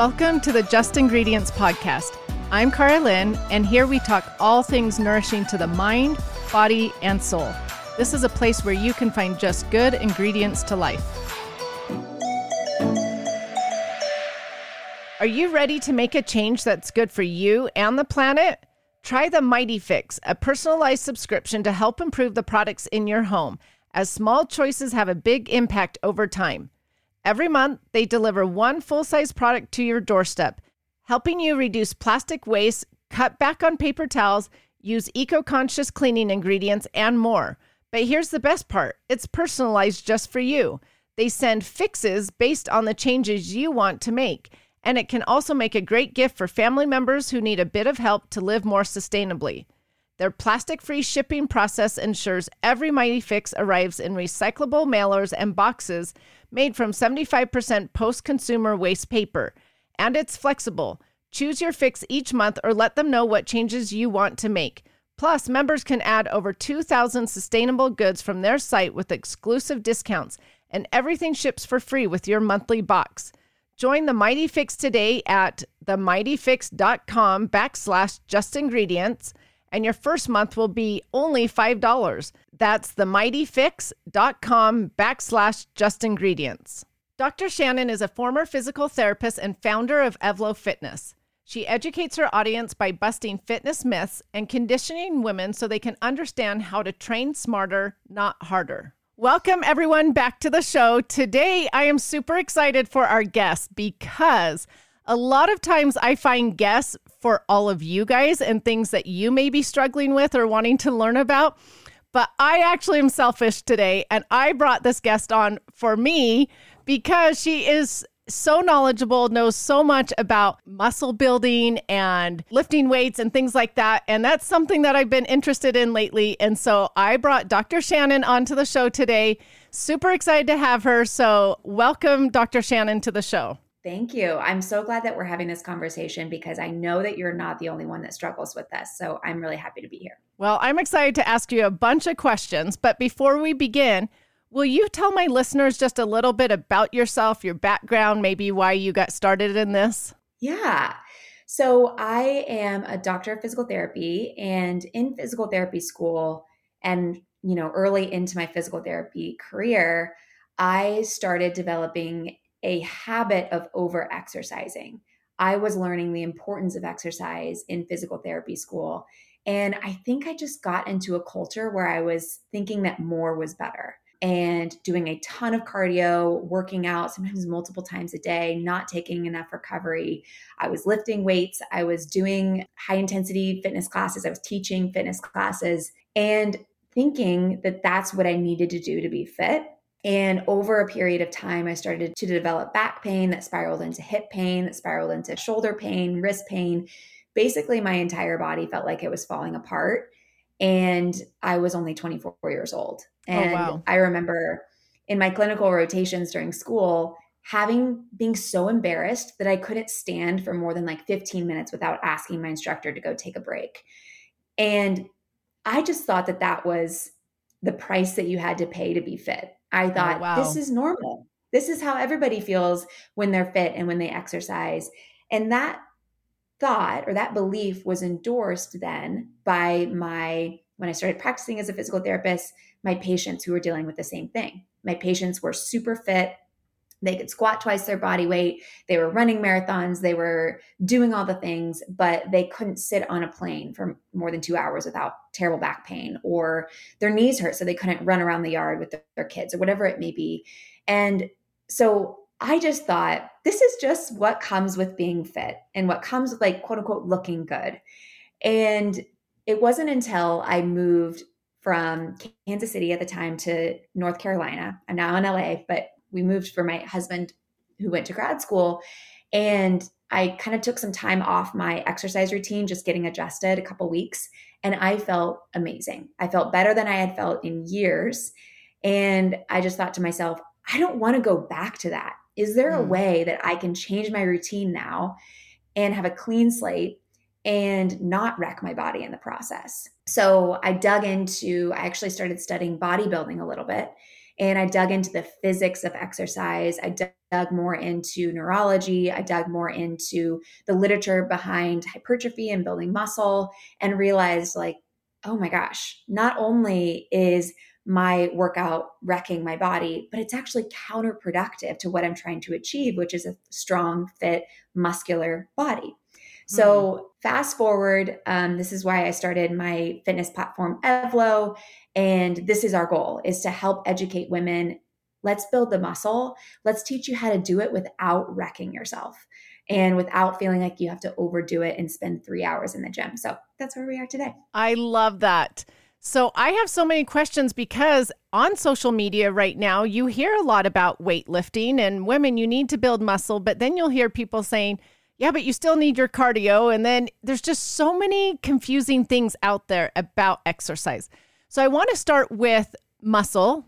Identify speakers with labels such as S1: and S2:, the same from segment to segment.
S1: Welcome to the Just Ingredients Podcast. I'm Karalynne, and here we talk all things nourishing to the mind, body, and soul. This is a place where you can find just good ingredients to life. Are you ready to make a change that's good for you and the planet? Try the Mighty Fix, a personalized subscription to help improve the products in your home, as small choices have a big impact over time. Every month, they deliver one full size product to your doorstep, helping you reduce plastic waste, cut back on paper towels, use eco conscious cleaning ingredients, and more. But here's the best part it's personalized just for you. They send fixes based on the changes you want to make. And it can also make a great gift for family members who need a bit of help to live more sustainably. Their plastic free shipping process ensures every Mighty Fix arrives in recyclable mailers and boxes made from 75% post consumer waste paper. And it's flexible. Choose your fix each month or let them know what changes you want to make. Plus, members can add over 2,000 sustainable goods from their site with exclusive discounts, and everything ships for free with your monthly box. Join the Mighty Fix today at themightyfix.com backslash just ingredients, and your first month will be only $5. That's themightyfix.com backslash just ingredients. Dr. Shannon is a former physical therapist and founder of Evlo Fitness. She educates her audience by busting fitness myths and conditioning women so they can understand how to train smarter, not harder. Welcome, everyone, back to the show. Today, I am super excited for our guest because a lot of times I find guests for all of you guys and things that you may be struggling with or wanting to learn about. But I actually am selfish today, and I brought this guest on for me because she is so knowledgeable, knows so much about muscle building and lifting weights and things like that. And that's something that I've been interested in lately. And so I brought Dr. Shannon onto the show today. Super excited to have her. So, welcome, Dr. Shannon, to the show.
S2: Thank you. I'm so glad that we're having this conversation because I know that you're not the only one that struggles with this. So I'm really happy to be here.
S1: Well, I'm excited to ask you a bunch of questions. But before we begin, Will you tell my listeners just a little bit about yourself, your background, maybe why you got started in this?
S2: Yeah. So, I am a doctor of physical therapy, and in physical therapy school, and you know, early into my physical therapy career, I started developing a habit of over exercising. I was learning the importance of exercise in physical therapy school. And I think I just got into a culture where I was thinking that more was better and doing a ton of cardio, working out sometimes multiple times a day, not taking enough recovery. I was lifting weights, I was doing high intensity fitness classes, I was teaching fitness classes, and thinking that that's what I needed to do to be fit. And over a period of time, I started to develop back pain that spiraled into hip pain, that spiraled into shoulder pain, wrist pain. Basically, my entire body felt like it was falling apart and I was only 24 years old. Oh, and oh, wow. I remember in my clinical rotations during school having being so embarrassed that I couldn't stand for more than like 15 minutes without asking my instructor to go take a break. And I just thought that that was the price that you had to pay to be fit. I oh, thought oh, wow. this is normal. This is how everybody feels when they're fit and when they exercise. And that thought or that belief was endorsed then by my when I started practicing as a physical therapist, my patients who were dealing with the same thing. My patients were super fit. They could squat twice their body weight. They were running marathons. They were doing all the things, but they couldn't sit on a plane for more than two hours without terrible back pain, or their knees hurt, so they couldn't run around the yard with their kids, or whatever it may be. And so I just thought this is just what comes with being fit and what comes with like quote unquote looking good. And it wasn't until I moved from Kansas City at the time to North Carolina. I'm now in LA, but we moved for my husband who went to grad school. And I kind of took some time off my exercise routine, just getting adjusted a couple weeks. And I felt amazing. I felt better than I had felt in years. And I just thought to myself, I don't want to go back to that. Is there a mm. way that I can change my routine now and have a clean slate and not wreck my body in the process? So I dug into, I actually started studying bodybuilding a little bit. And I dug into the physics of exercise. I dug more into neurology. I dug more into the literature behind hypertrophy and building muscle and realized, like, oh my gosh, not only is my workout wrecking my body, but it's actually counterproductive to what I'm trying to achieve, which is a strong, fit, muscular body. So, mm-hmm. fast forward, um, this is why I started my fitness platform, Evlo. And this is our goal is to help educate women. Let's build the muscle. Let's teach you how to do it without wrecking yourself and without feeling like you have to overdo it and spend three hours in the gym. So that's where we are today.
S1: I love that. So I have so many questions because on social media right now, you hear a lot about weightlifting and women, you need to build muscle, but then you'll hear people saying, yeah, but you still need your cardio. And then there's just so many confusing things out there about exercise. So I want to start with muscle,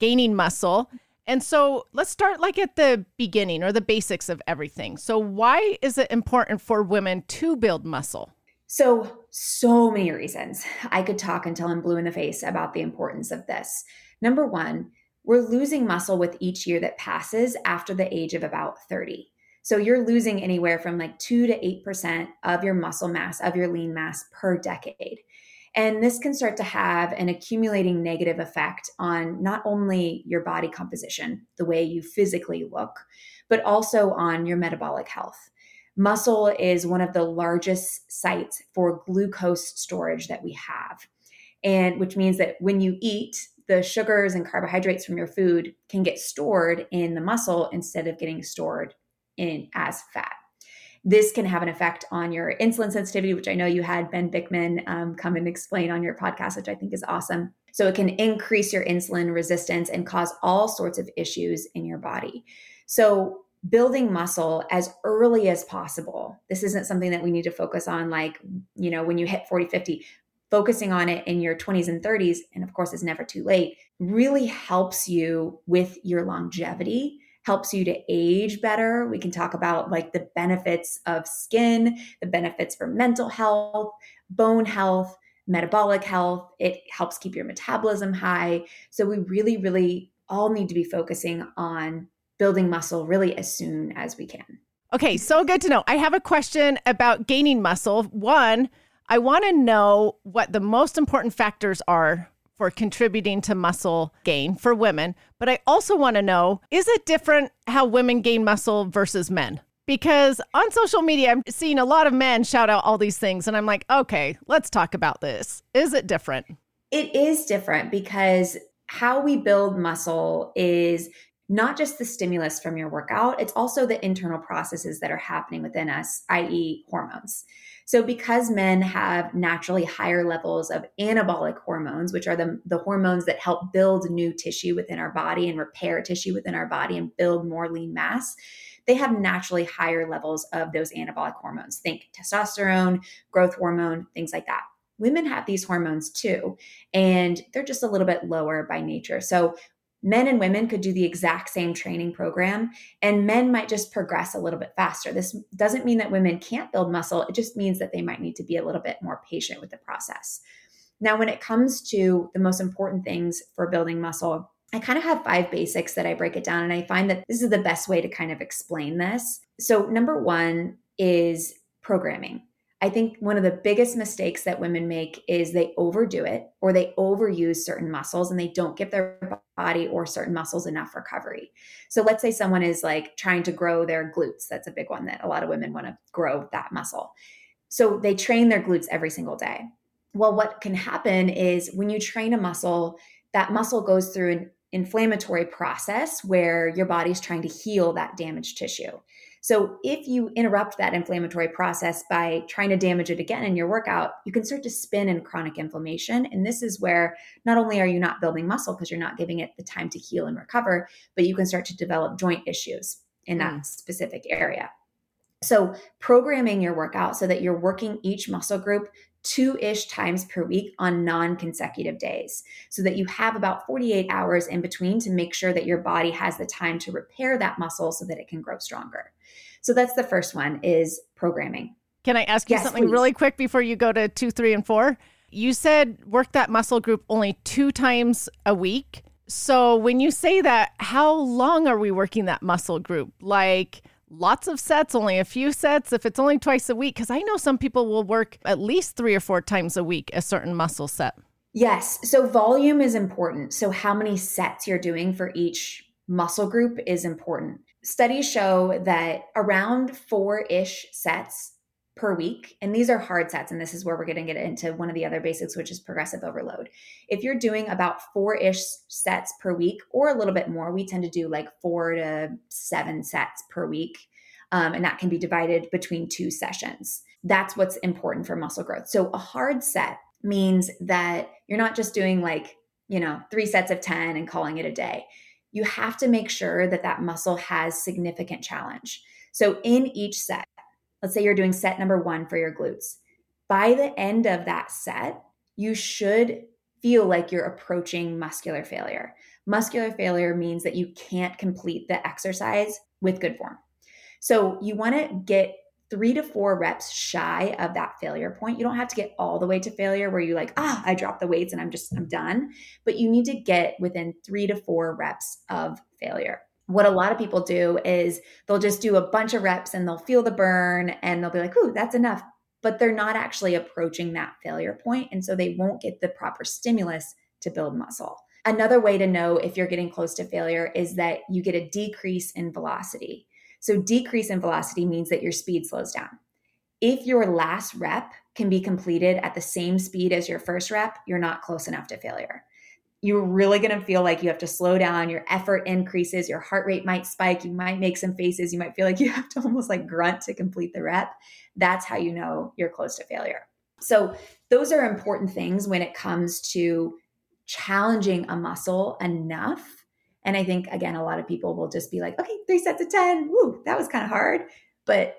S1: gaining muscle. And so let's start like at the beginning or the basics of everything. So, why is it important for women to build muscle?
S2: So, so many reasons. I could talk until I'm blue in the face about the importance of this. Number one, we're losing muscle with each year that passes after the age of about 30. So, you're losing anywhere from like 2 to 8% of your muscle mass, of your lean mass per decade. And this can start to have an accumulating negative effect on not only your body composition, the way you physically look, but also on your metabolic health. Muscle is one of the largest sites for glucose storage that we have. And which means that when you eat, the sugars and carbohydrates from your food can get stored in the muscle instead of getting stored in as fat. This can have an effect on your insulin sensitivity, which I know you had Ben Bikman um, come and explain on your podcast, which I think is awesome. So it can increase your insulin resistance and cause all sorts of issues in your body. So building muscle as early as possible. This isn't something that we need to focus on like, you know, when you hit 40, 50, focusing on it in your 20s and 30s, and of course, it's never too late, really helps you with your longevity, helps you to age better. We can talk about like the benefits of skin, the benefits for mental health, bone health, metabolic health. It helps keep your metabolism high. So we really, really all need to be focusing on building muscle really as soon as we can.
S1: Okay, so good to know. I have a question about gaining muscle. One, I want to know what the most important factors are for contributing to muscle gain for women. But I also want to know is it different how women gain muscle versus men? Because on social media, I'm seeing a lot of men shout out all these things. And I'm like, okay, let's talk about this. Is it different?
S2: It is different because how we build muscle is not just the stimulus from your workout, it's also the internal processes that are happening within us, i.e., hormones. So, because men have naturally higher levels of anabolic hormones, which are the, the hormones that help build new tissue within our body and repair tissue within our body and build more lean mass, they have naturally higher levels of those anabolic hormones. Think testosterone, growth hormone, things like that women have these hormones too, and they're just a little bit lower by nature. So men and women could do the exact same training program and men might just progress a little bit faster this doesn't mean that women can't build muscle it just means that they might need to be a little bit more patient with the process now when it comes to the most important things for building muscle I kind of have five basics that I break it down, and I find that this is the best way to kind of explain this. So, number one is programming. I think one of the biggest mistakes that women make is they overdo it or they overuse certain muscles and they don't give their body or certain muscles enough recovery. So let's say someone is like trying to grow their glutes. That's a big one that a lot of women want to grow that muscle. So they train their glutes every single day. Well, what can happen is when you train a muscle, that muscle goes through an inflammatory process where your body's trying to heal that damaged tissue. So if you interrupt that inflammatory process by trying to damage it again in your workout, you can start to spin in chronic inflammation. And this is where not only are you not building muscle because you're not giving it the time to heal and recover, but you can start to develop joint issues in that mm. specific area. So, programming your workout so that you're working each muscle group two ish times per week on non consecutive days so that you have about 48 hours in between to make sure that your body has the time to repair that muscle so that it can grow stronger. So that's the first one is programming.
S1: Can I ask you yes, something please. really quick before you go to two, three, and four? You said work that muscle group only two times a week. So when you say that, how long are we working that muscle group? Like lots of sets, only a few sets, if it's only twice a week? Because I know some people will work at least three or four times a week a certain muscle set.
S2: Yes. So volume is important. So how many sets you're doing for each muscle group is important. Studies show that around four ish sets per week, and these are hard sets, and this is where we're going to get into one of the other basics, which is progressive overload. If you're doing about four ish sets per week or a little bit more, we tend to do like four to seven sets per week. Um, and that can be divided between two sessions. That's what's important for muscle growth. So a hard set means that you're not just doing like, you know, three sets of 10 and calling it a day. You have to make sure that that muscle has significant challenge. So in each set, let's say you're doing set number one for your glutes. By the end of that set, you should feel like you're approaching muscular failure. Muscular failure means that you can't complete the exercise with good form. So you want to get three to four reps shy of that failure point. You don't have to get all the way to failure where you're like, ah, I dropped the weights and I'm just, I'm done. But you need to get within three to four reps of failure. What a lot of people do is they'll just do a bunch of reps and they'll feel the burn and they'll be like, ooh, that's enough. But they're not actually approaching that failure point, And so they won't get the proper stimulus to build muscle. Another way to know if you're getting close to failure is that you get a decrease in velocity. So, decrease in velocity means that your speed slows down. If your last rep can be completed at the same speed as your first rep, you're not close enough to failure. You're really going to feel like you have to slow down. Your effort increases. Your heart rate might spike. You might make some faces. You might feel like you have to almost like grunt to complete the rep. That's how you know you're close to failure. So, those are important things when it comes to challenging a muscle enough and I think, again, a lot of people will just be like, okay, three sets of 10, woo, that was kind of hard. But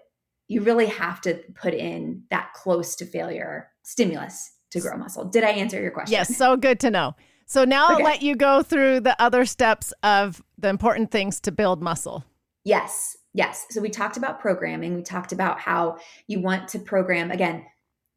S2: you really have to put in that close to failure stimulus to grow muscle. Did I answer your question?
S1: Yes, so good to know. So now okay. I'll let you go through the other steps of the important things to build muscle.
S2: Yes, yes. So we talked about programming. We talked about how you want to program, again,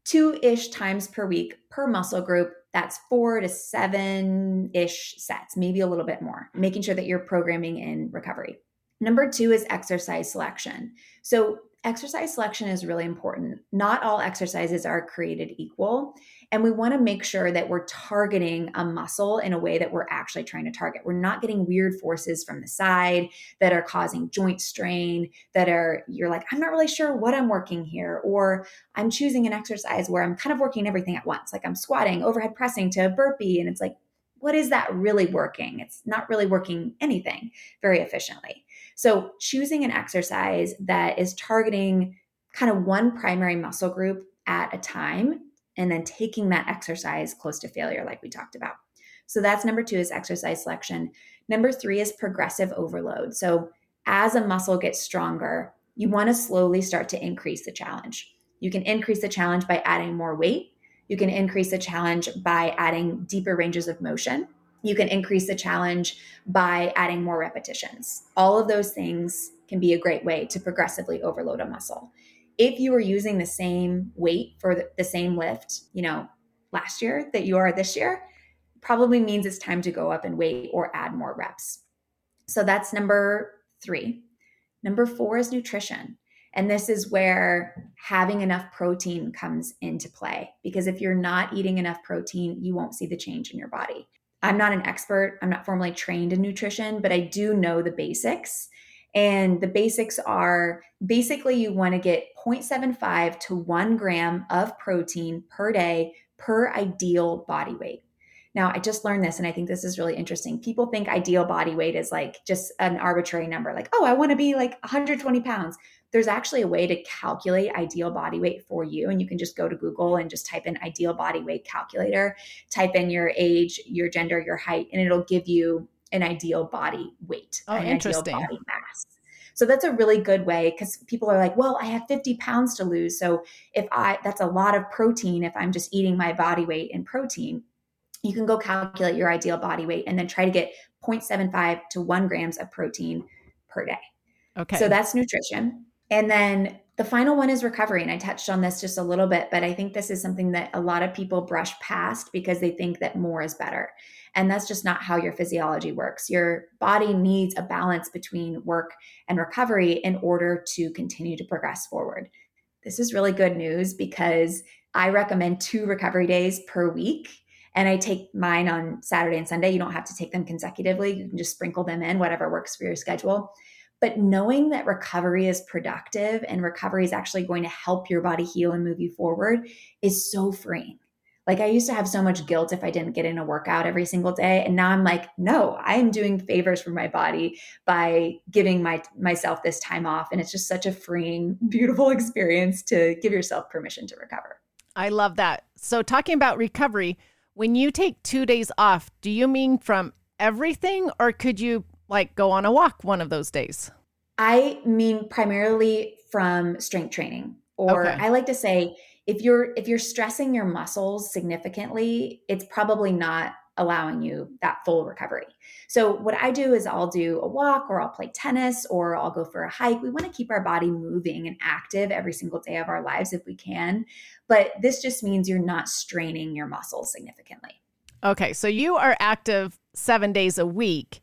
S2: two ish times per week per muscle group that's four to seven ish sets, maybe a little bit more, making sure that you're programming in recovery. Number two is exercise selection. So, exercise selection is really important. Not all exercises are created equal. And we want to make sure that we're targeting a muscle in a way that we're actually trying to target. We're not getting weird forces from the side that are causing joint strain, that are, you're like, I'm not really sure what I'm working here. Or I'm choosing an exercise where I'm kind of working everything at once. Like I'm squatting, overhead pressing to a burpee. And it's like, what is that really working? It's not really working anything very efficiently. So choosing an exercise that is targeting kind of one primary muscle group at a time and then taking that exercise close to failure, like we talked about. So that's number two is exercise selection. Number three is progressive overload. So as a muscle gets stronger, you want to slowly start to increase the challenge. You can increase the challenge by adding more weight. You can increase the challenge by adding deeper ranges of motion. You can increase the challenge by adding more repetitions. All of those things can be a great way to progressively overload a muscle if you were using the same weight for the, same lift, you know, last year that you are this year, probably means it's time to go up in weight or add more reps. So that's number three. Number four is nutrition. And this is where having enough protein comes into play. Because if you're not eating enough protein, you won't see the change in your body. I'm not an expert, I'm not formally trained in nutrition, but I do know the basics. And the basics are basically you want to get 0.75 to 1 gram of protein per day per ideal body weight. Now, I just learned this and I think this is really interesting. People think ideal body weight is like just an arbitrary number, like, oh, I want to be like 120 pounds. There's actually a way to calculate ideal body weight for you. And you can just go to Google and just type in ideal body weight calculator, type in your age, your gender, your height, and it'll give you an ideal body weight,
S1: oh,
S2: an
S1: interesting.
S2: ideal body mass. So that's a really good way because people are like, well, I have 50 pounds to lose. So if I, that's a lot of protein if I'm just eating my body weight in protein. You can go calculate your ideal body weight and then try to get 0.75 to 1 grams of protein per day.
S1: Okay.
S2: So that's nutrition. And then the final one is recovery. And I touched on this just a little bit, but I think this is something that a lot of people brush past because they think that more is better. And that's just not how your physiology works. Your body needs a balance between work and recovery in order to continue to progress forward. This is really good news because I recommend two recovery days per week. And I take mine on Saturday and Sunday. You don't have to take them consecutively. You can just sprinkle them in, whatever works for your schedule. But knowing that recovery is productive and recovery is actually going to help your body heal and move you forward is so freeing. Like I used to have so much guilt if I didn't get in a workout every single day and now I'm like no, I am doing favors for my body by giving my myself this time off and it's just such a freeing beautiful experience to give yourself permission to recover.
S1: I love that. So talking about recovery, when you take 2 days off, do you mean from everything or could you like go on a walk one of those days?
S2: I mean primarily from strength training or okay. I like to say if you're if you're stressing your muscles significantly it's probably not allowing you that full recovery so what i do is i'll do a walk or i'll play tennis or i'll go for a hike we want to keep our body moving and active every single day of our lives if we can but this just means you're not straining your muscles significantly
S1: okay so you are active seven days a week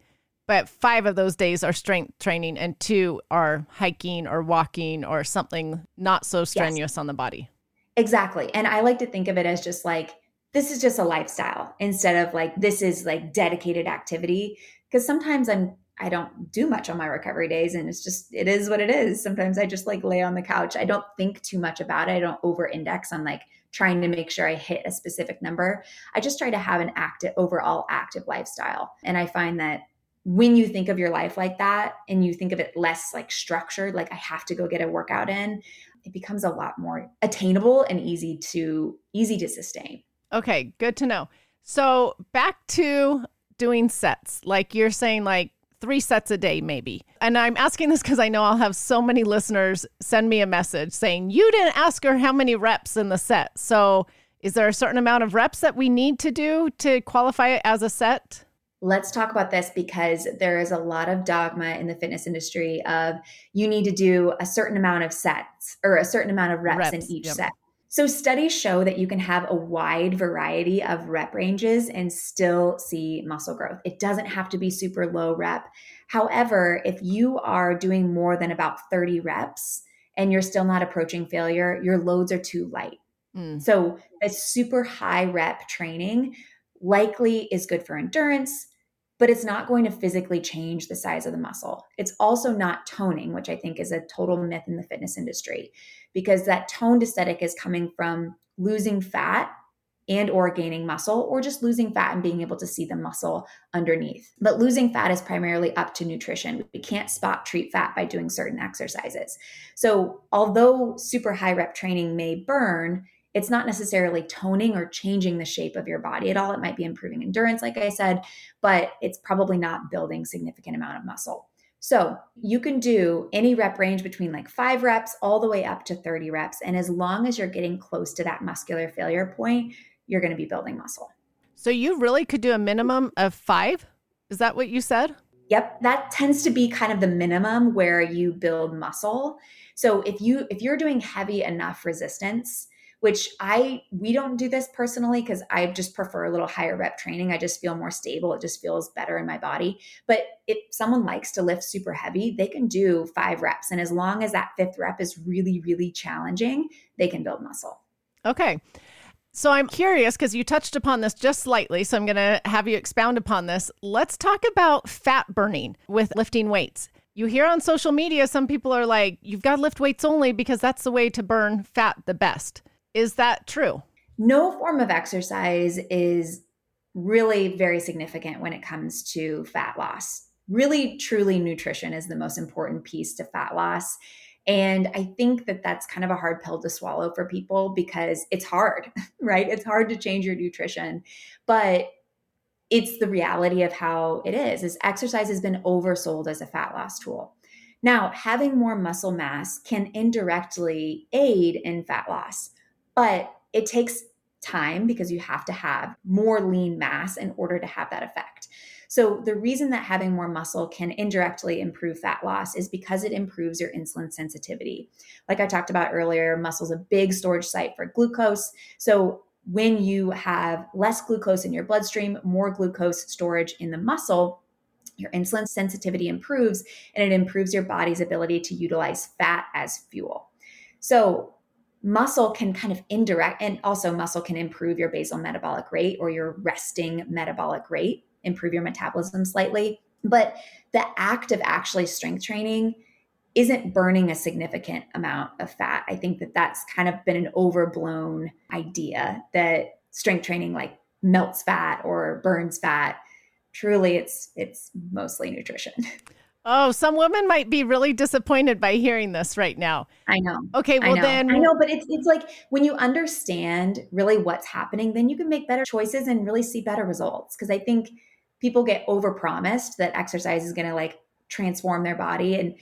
S1: but five of those days are strength training and two are hiking or walking or something not so strenuous yes. on the body
S2: Exactly. And I like to think of it as just like, this is just a lifestyle instead of like, this is like dedicated activity. Cause sometimes I'm, I don't do much on my recovery days and it's just, it is what it is. Sometimes I just like lay on the couch. I don't think too much about it. I don't over index on like trying to make sure I hit a specific number. I just try to have an active, overall active lifestyle. And I find that when you think of your life like that and you think of it less like structured, like I have to go get a workout in, it becomes a lot more attainable and easy to easy to sustain.
S1: Okay, good to know. So back to doing sets, like you're saying, like three sets a day, maybe. And I'm asking this because I know I'll have so many listeners send me a message saying, You didn't ask her how many reps in the set. So is there a certain amount of reps that we need to do to qualify it as a set?
S2: Let's talk about this because there is a lot of dogma in the fitness industry of you need to do a certain amount of sets or a certain amount of reps, reps in each yep. set. So studies show that you can have a wide variety of rep ranges and still see muscle growth. It doesn't have to be super low rep. However, if you are doing more than about 30 reps and you're still not approaching failure, your loads are too light. Mm. So, a super high rep training likely is good for endurance, but it's not going to physically change the size of the muscle. It's also not toning, which I think is a total myth in the fitness industry, because that toned aesthetic is coming from losing fat and or gaining muscle or just losing fat and being able to see the muscle underneath. But losing fat is primarily up to nutrition. We can't spot treat fat by doing certain exercises. So, although super high rep training may burn, it's not necessarily toning or changing the shape of your body at all. It might be improving endurance, like I said, but it's probably not building significant amount of muscle. So you can do any rep range between like five reps all the way up to 30 reps. And as long as you're getting close to that muscular failure point, you're going to be building muscle.
S1: So you really could do a minimum of five? Is that what you said?
S2: Yep, that tends to be kind of the minimum where you build muscle. So if you if you're doing heavy enough resistance, which I we don't do this personally because I just prefer a little higher rep training. I just feel more stable. It just feels better in my body. But if someone likes to lift super heavy, they can do five reps. And as long as that fifth rep is really, really challenging, they can build muscle.
S1: Okay. So I'm curious because you touched upon this just slightly. So I'm going to have you expound upon this. Let's talk about fat burning with lifting weights. You hear on social media, some people are like, you've got to lift weights only because that's the way to burn fat the best. Is that true?
S2: No form of exercise is really very significant when it comes to fat loss. Really, truly, nutrition is the most important piece to fat loss. And I think that that's kind of a hard pill to swallow for people because it's hard, right? It's hard to change your nutrition, but it's the reality of how it is. Is exercise has been oversold as a fat loss tool. Now, having more muscle mass can indirectly aid in fat loss but it takes time because you have to have more lean mass in order to have that effect. So, the reason that having more muscle can indirectly improve fat loss is because it improves your insulin sensitivity. Like I talked about earlier, muscle is a big storage site for glucose. So, when you have less glucose in your bloodstream, more glucose storage in the muscle, your insulin sensitivity improves and it improves your body's ability to utilize fat as fuel. So, muscle can kind of indirect, and also muscle can improve your basal metabolic rate or your resting metabolic rate, improve your metabolism slightly. But the act of actually strength training isn't burning a significant amount of fat. I think that that's kind of been an overblown idea that strength training like melts fat or burns fat. Truly it's it's mostly nutrition.
S1: Oh, some women might be really disappointed by hearing this right now.
S2: I know.
S1: Okay, well
S2: I
S1: then
S2: I know, but it's it's like when you understand really what's happening, then you can make better choices and really see better results. Because I think people get overpromised that exercise is going to like transform their body, and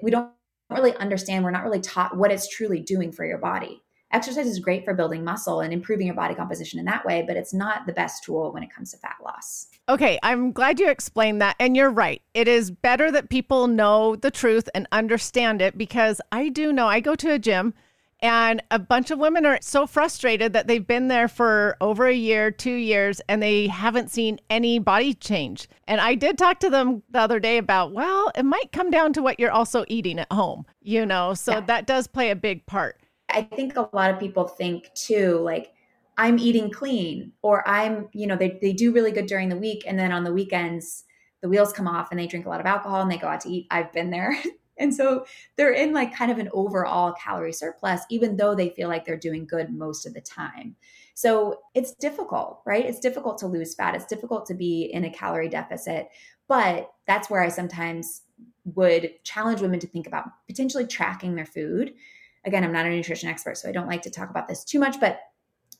S2: we don't really understand. We're not really taught what it's truly doing for your body. Exercise is great for building muscle and improving your body composition in that way, but it's not the best tool when it comes to fat loss.
S1: Okay, I'm glad you explained that. And you're right. It is better that people know the truth and understand it because I do know I go to a gym and a bunch of women are so frustrated that they've been there for over a year, two years, and they haven't seen any body change. And I did talk to them the other day about, well, it might come down to what you're also eating at home, you know? So yeah. that does play a big part.
S2: I think a lot of people think too, like, I'm eating clean, or I'm, you know, they, they do really good during the week. And then on the weekends, the wheels come off and they drink a lot of alcohol and they go out to eat. I've been there. And so they're in like kind of an overall calorie surplus, even though they feel like they're doing good most of the time. So it's difficult, right? It's difficult to lose fat. It's difficult to be in a calorie deficit. But that's where I sometimes would challenge women to think about potentially tracking their food. Again, I'm not a nutrition expert, so I don't like to talk about this too much, but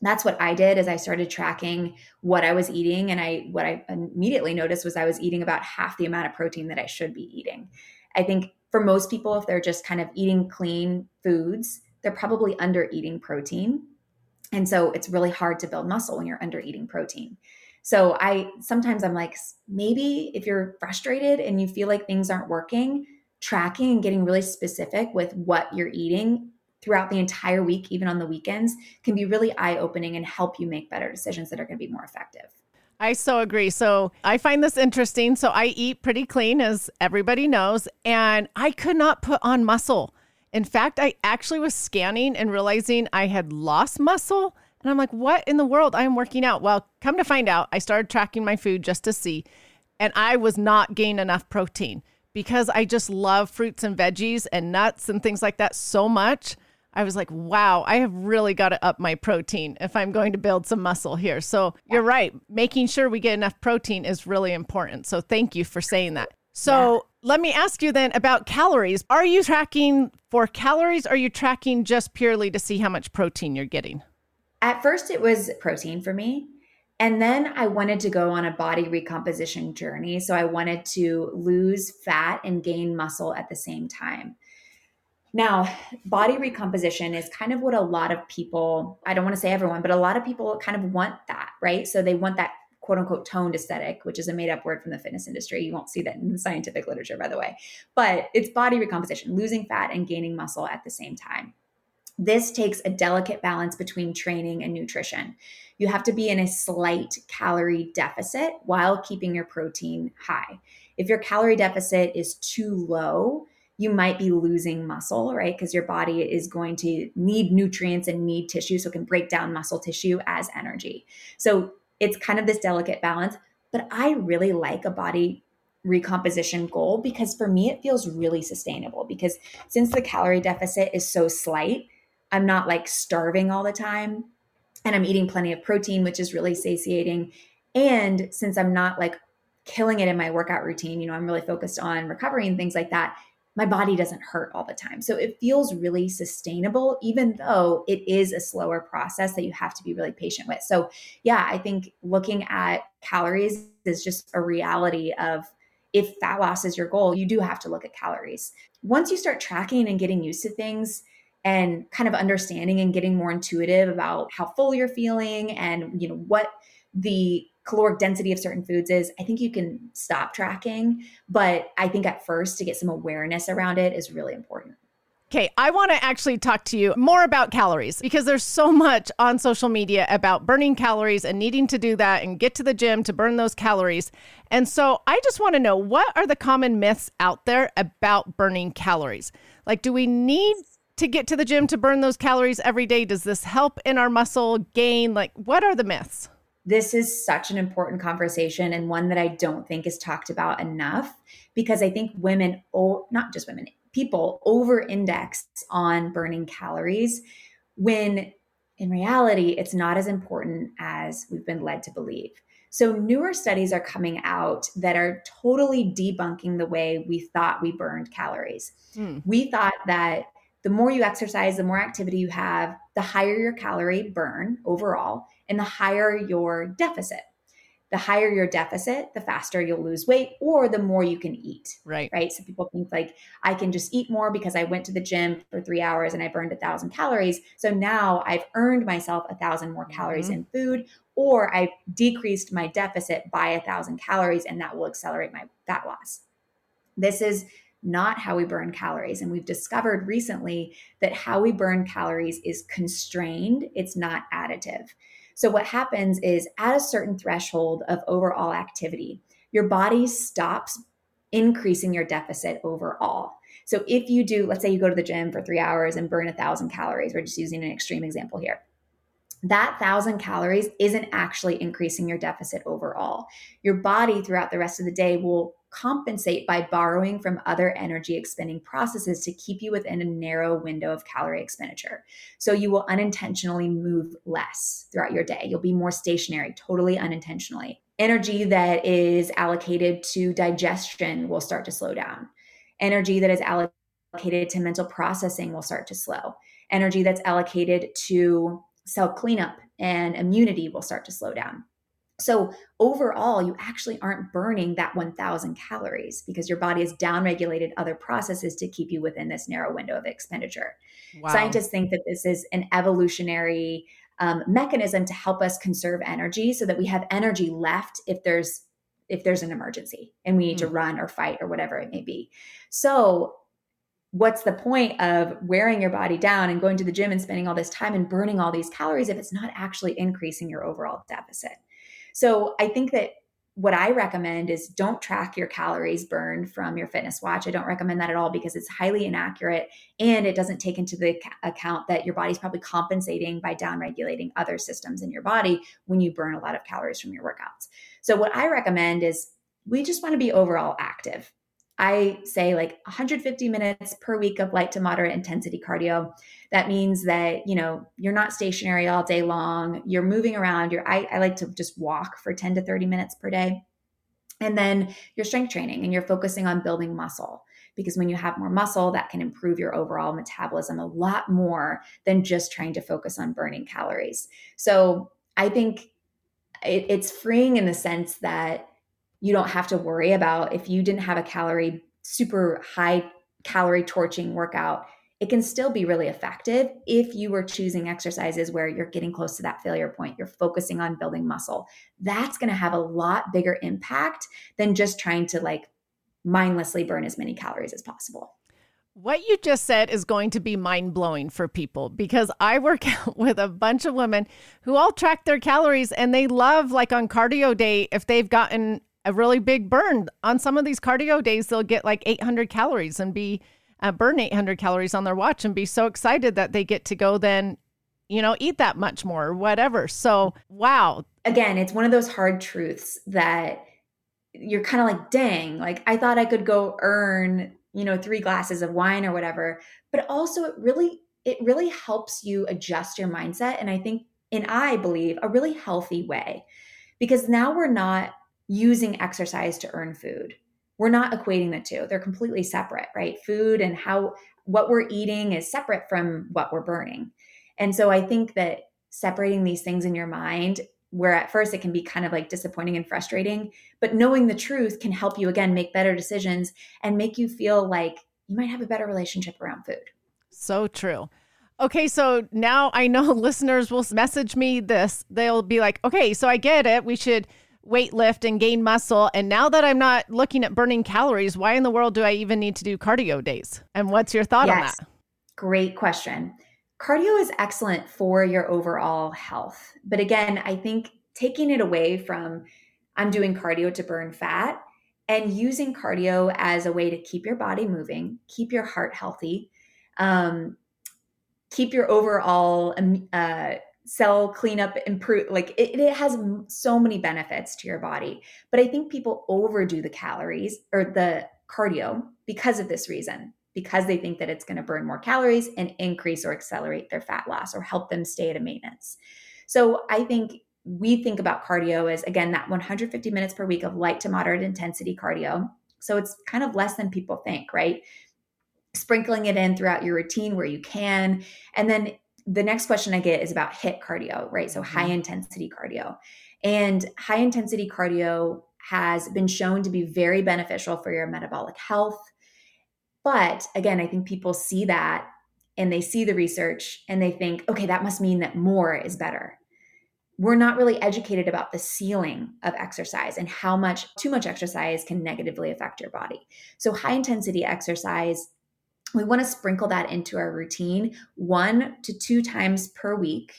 S2: that's what I did is I started tracking what I was eating and I what I immediately noticed was I was eating about half the amount of protein that I should be eating. I think for most people, if they're just kind of eating clean foods, they're probably under eating protein. And so it's really hard to build muscle when you're under eating protein. So I sometimes I'm like, maybe if you're frustrated and you feel like things aren't working, tracking and getting really specific with what you're eating throughout the entire week, even on the weekends, can be really eye opening and help you make better decisions that are going to be more effective.
S1: I so agree. So I find this interesting. So I eat pretty clean, as everybody knows, and I could not put on muscle. In fact, I actually was scanning and realizing I had lost muscle. And I'm like, what in the world? I am working out. Well, come to find out, I started tracking my food just to see, and I was not gaining enough protein because I just love fruits and veggies and nuts and things like that so much. I was like, wow, I have really got to up my protein if I'm going to build some muscle here. So you're right. Making sure we get enough protein is really important. So thank you for saying that. So yeah. let me ask you then about calories. Are you tracking for calories? Or are you tracking just purely to see how much protein you're getting?
S2: At first, it was protein for me. And then I wanted to go on a body recomposition journey. So I wanted to lose fat and gain muscle at the same time. Now, body recomposition is kind of what a lot of people, I don't want to say everyone, but a lot of people kind of want that, right? So they want that quote unquote toned aesthetic, which is a made up word from the fitness industry. You won't see that in the scientific literature, by the way. But it's body recomposition, losing fat and gaining muscle at the same time. This takes a delicate balance between training and nutrition. You have to be in a slight calorie deficit while keeping your protein high. If your calorie deficit is too low, you might be losing muscle, right? Because your body is going to need nutrients and need tissue, so it can break down muscle tissue as energy. So it's kind of this delicate balance. But I really like a body recomposition goal because for me, it feels really sustainable. Because since the calorie deficit is so slight, I'm not like starving all the time and I'm eating plenty of protein, which is really satiating. And since I'm not like killing it in my workout routine, you know, I'm really focused on recovery and things like that my body doesn't hurt all the time. So it feels really sustainable, even though it is a slower process that you have to be really patient with. So, yeah, I think looking at calories is just a reality of if fat loss is your goal, you do have to look at calories. Once you start tracking and getting used to things, and kind of understanding and getting more intuitive about how full you're feeling and you know what the caloric density of certain foods is, I think you can stop tracking. But I think at first to get some awareness around it is really important.
S1: Okay, I want to actually talk to you more about calories because there's so much on social media about burning calories and needing to do that and get to the gym to burn those calories. And so I just want to know what are the common myths out there about burning calories? Like, do we need to get to the gym to burn those calories every day? Does this help in our muscle gain? Like, what are the myths?
S2: This is such an important conversation and one that I don't think is talked about enough because I think women, oh, not just women, people over index on burning calories when in reality, it's not as important as we've been led to believe. So, newer studies are coming out that are totally debunking the way we thought we burned calories. Mm. We thought that the more you exercise, the more activity you have, the higher your calorie burn overall, and the higher your deficit the higher your deficit, the faster you'll lose weight or the more you can eat.
S1: Right.
S2: Right. So people think like I can just eat more because I went to the gym for three hours and I burned a thousand calories. So now I've earned myself a thousand more calories mm-hmm. in food, or I decreased my deficit by a thousand calories and that will accelerate my fat loss. This is not how we burn calories. And we've discovered recently that how we burn calories is constrained, it's not additive. So, what happens is at a certain threshold of overall activity, your body stops increasing your deficit overall. So, if you do, let's say you go to the gym for three hours and burn a thousand calories, we're just using an extreme example here. That thousand calories isn't actually increasing your deficit overall. Your body throughout the rest of the day will compensate by borrowing from other energy expending processes to keep you within a narrow window of calorie expenditure. So you will unintentionally move less throughout your day. You'll be more stationary, totally unintentionally. Energy that is allocated to digestion will start to slow down. Energy that is allocated to mental processing will start to slow. Energy that's allocated to cell cleanup and immunity will start to slow down. So overall, you actually aren't burning that 1000 calories because your body has downregulated other processes to keep you within this narrow window of expenditure. Wow. Scientists think that this is an evolutionary um, mechanism to help us conserve energy so that we have energy left if there's if there's an emergency and we need mm-hmm. to mm. run or fight or whatever it may be. So what's the point of wearing your body down and going to the gym and spending all this time and burning all these calories if it's not actually increasing your overall deficit? So I think that what I recommend is don't track your calories burned from your fitness watch. I don't recommend that at all because it's highly inaccurate and it doesn't take into the account that your body's probably compensating by downregulating other systems in your body when you burn a lot of calories from your workouts. So what I recommend is we just want to be overall active. I say like 150 minutes per week of light to moderate intensity cardio. That means that, you know, you're not stationary all day long. You're moving around. You're I, I like to just walk for 10 to 30 minutes per day. And then you're strength training and you're focusing on building muscle because when you have more muscle, that can improve your overall metabolism a lot more than just trying to focus on burning calories. So I think it, it's freeing in the sense that you don't have to worry about if you didn't have a calorie super high calorie torching workout it can still be really effective if you were choosing exercises where you're getting close to that failure point you're focusing on building muscle. That's going to have a lot bigger impact than just trying to like mindlessly burn as many calories as possible.
S1: What you just said is going to be mind blowing for people because I work out with a bunch of women who all track their calories and they love, like on cardio day, if they've gotten a really big burn. On some of these cardio days, they'll get like 800 calories and be uh, burn 800 calories on their watch and be so excited that they get to go then, you know, eat that much more or whatever. So, wow.
S2: Again, it's one of those hard truths that you're kind of like, dang, like I thought I could go earn, you know, three glasses of wine or whatever. But also, it really, it really helps you adjust your mindset. And I think, and I believe, a really healthy way because now we're not using exercise to earn food. We're not equating the two. They're completely separate, right? Food and how what we're eating is separate from what we're burning. And so I think that separating these things in your mind where at first it can be kind of like disappointing and frustrating, but knowing the truth can help you again make better decisions and make you feel like you might have a better relationship around food.
S1: So true. Okay, so now I know listeners will message me this. They'll be like, okay, so I get it. We should weight lift and gain muscle. And now that I'm not looking at burning calories, why in the world do I even need to do cardio days? And what's your thought yes. on that?
S2: Great question. Cardio is excellent for your overall health. But again, I think taking it away from I'm doing cardio to burn fat and using cardio as a way to keep your body moving, keep your heart healthy, um, keep your overall um, uh, cell cleanup improve like it, it, has so many benefits to your body. But i think people overdo the calories or the cardio because of this reason because they think that it's going to burn more calories and increase or accelerate their fat loss or help them stay at a maintenance. So i think we think about cardio as again that 150 minutes per week of light to moderate intensity cardio. So it's kind of less than people think right? Sprinkling it in throughout your routine where you can. And then the next question I get is about HIIT cardio, right? So high mm-hmm. intensity cardio. And high intensity cardio has been shown to be very beneficial for your metabolic health. But again, I think people see that and they see the research and they think, okay, that must mean that more is better. We're not really educated about the ceiling of exercise and how much too much exercise can negatively affect your body. So, high intensity exercise we want to sprinkle that into our routine one to two times per week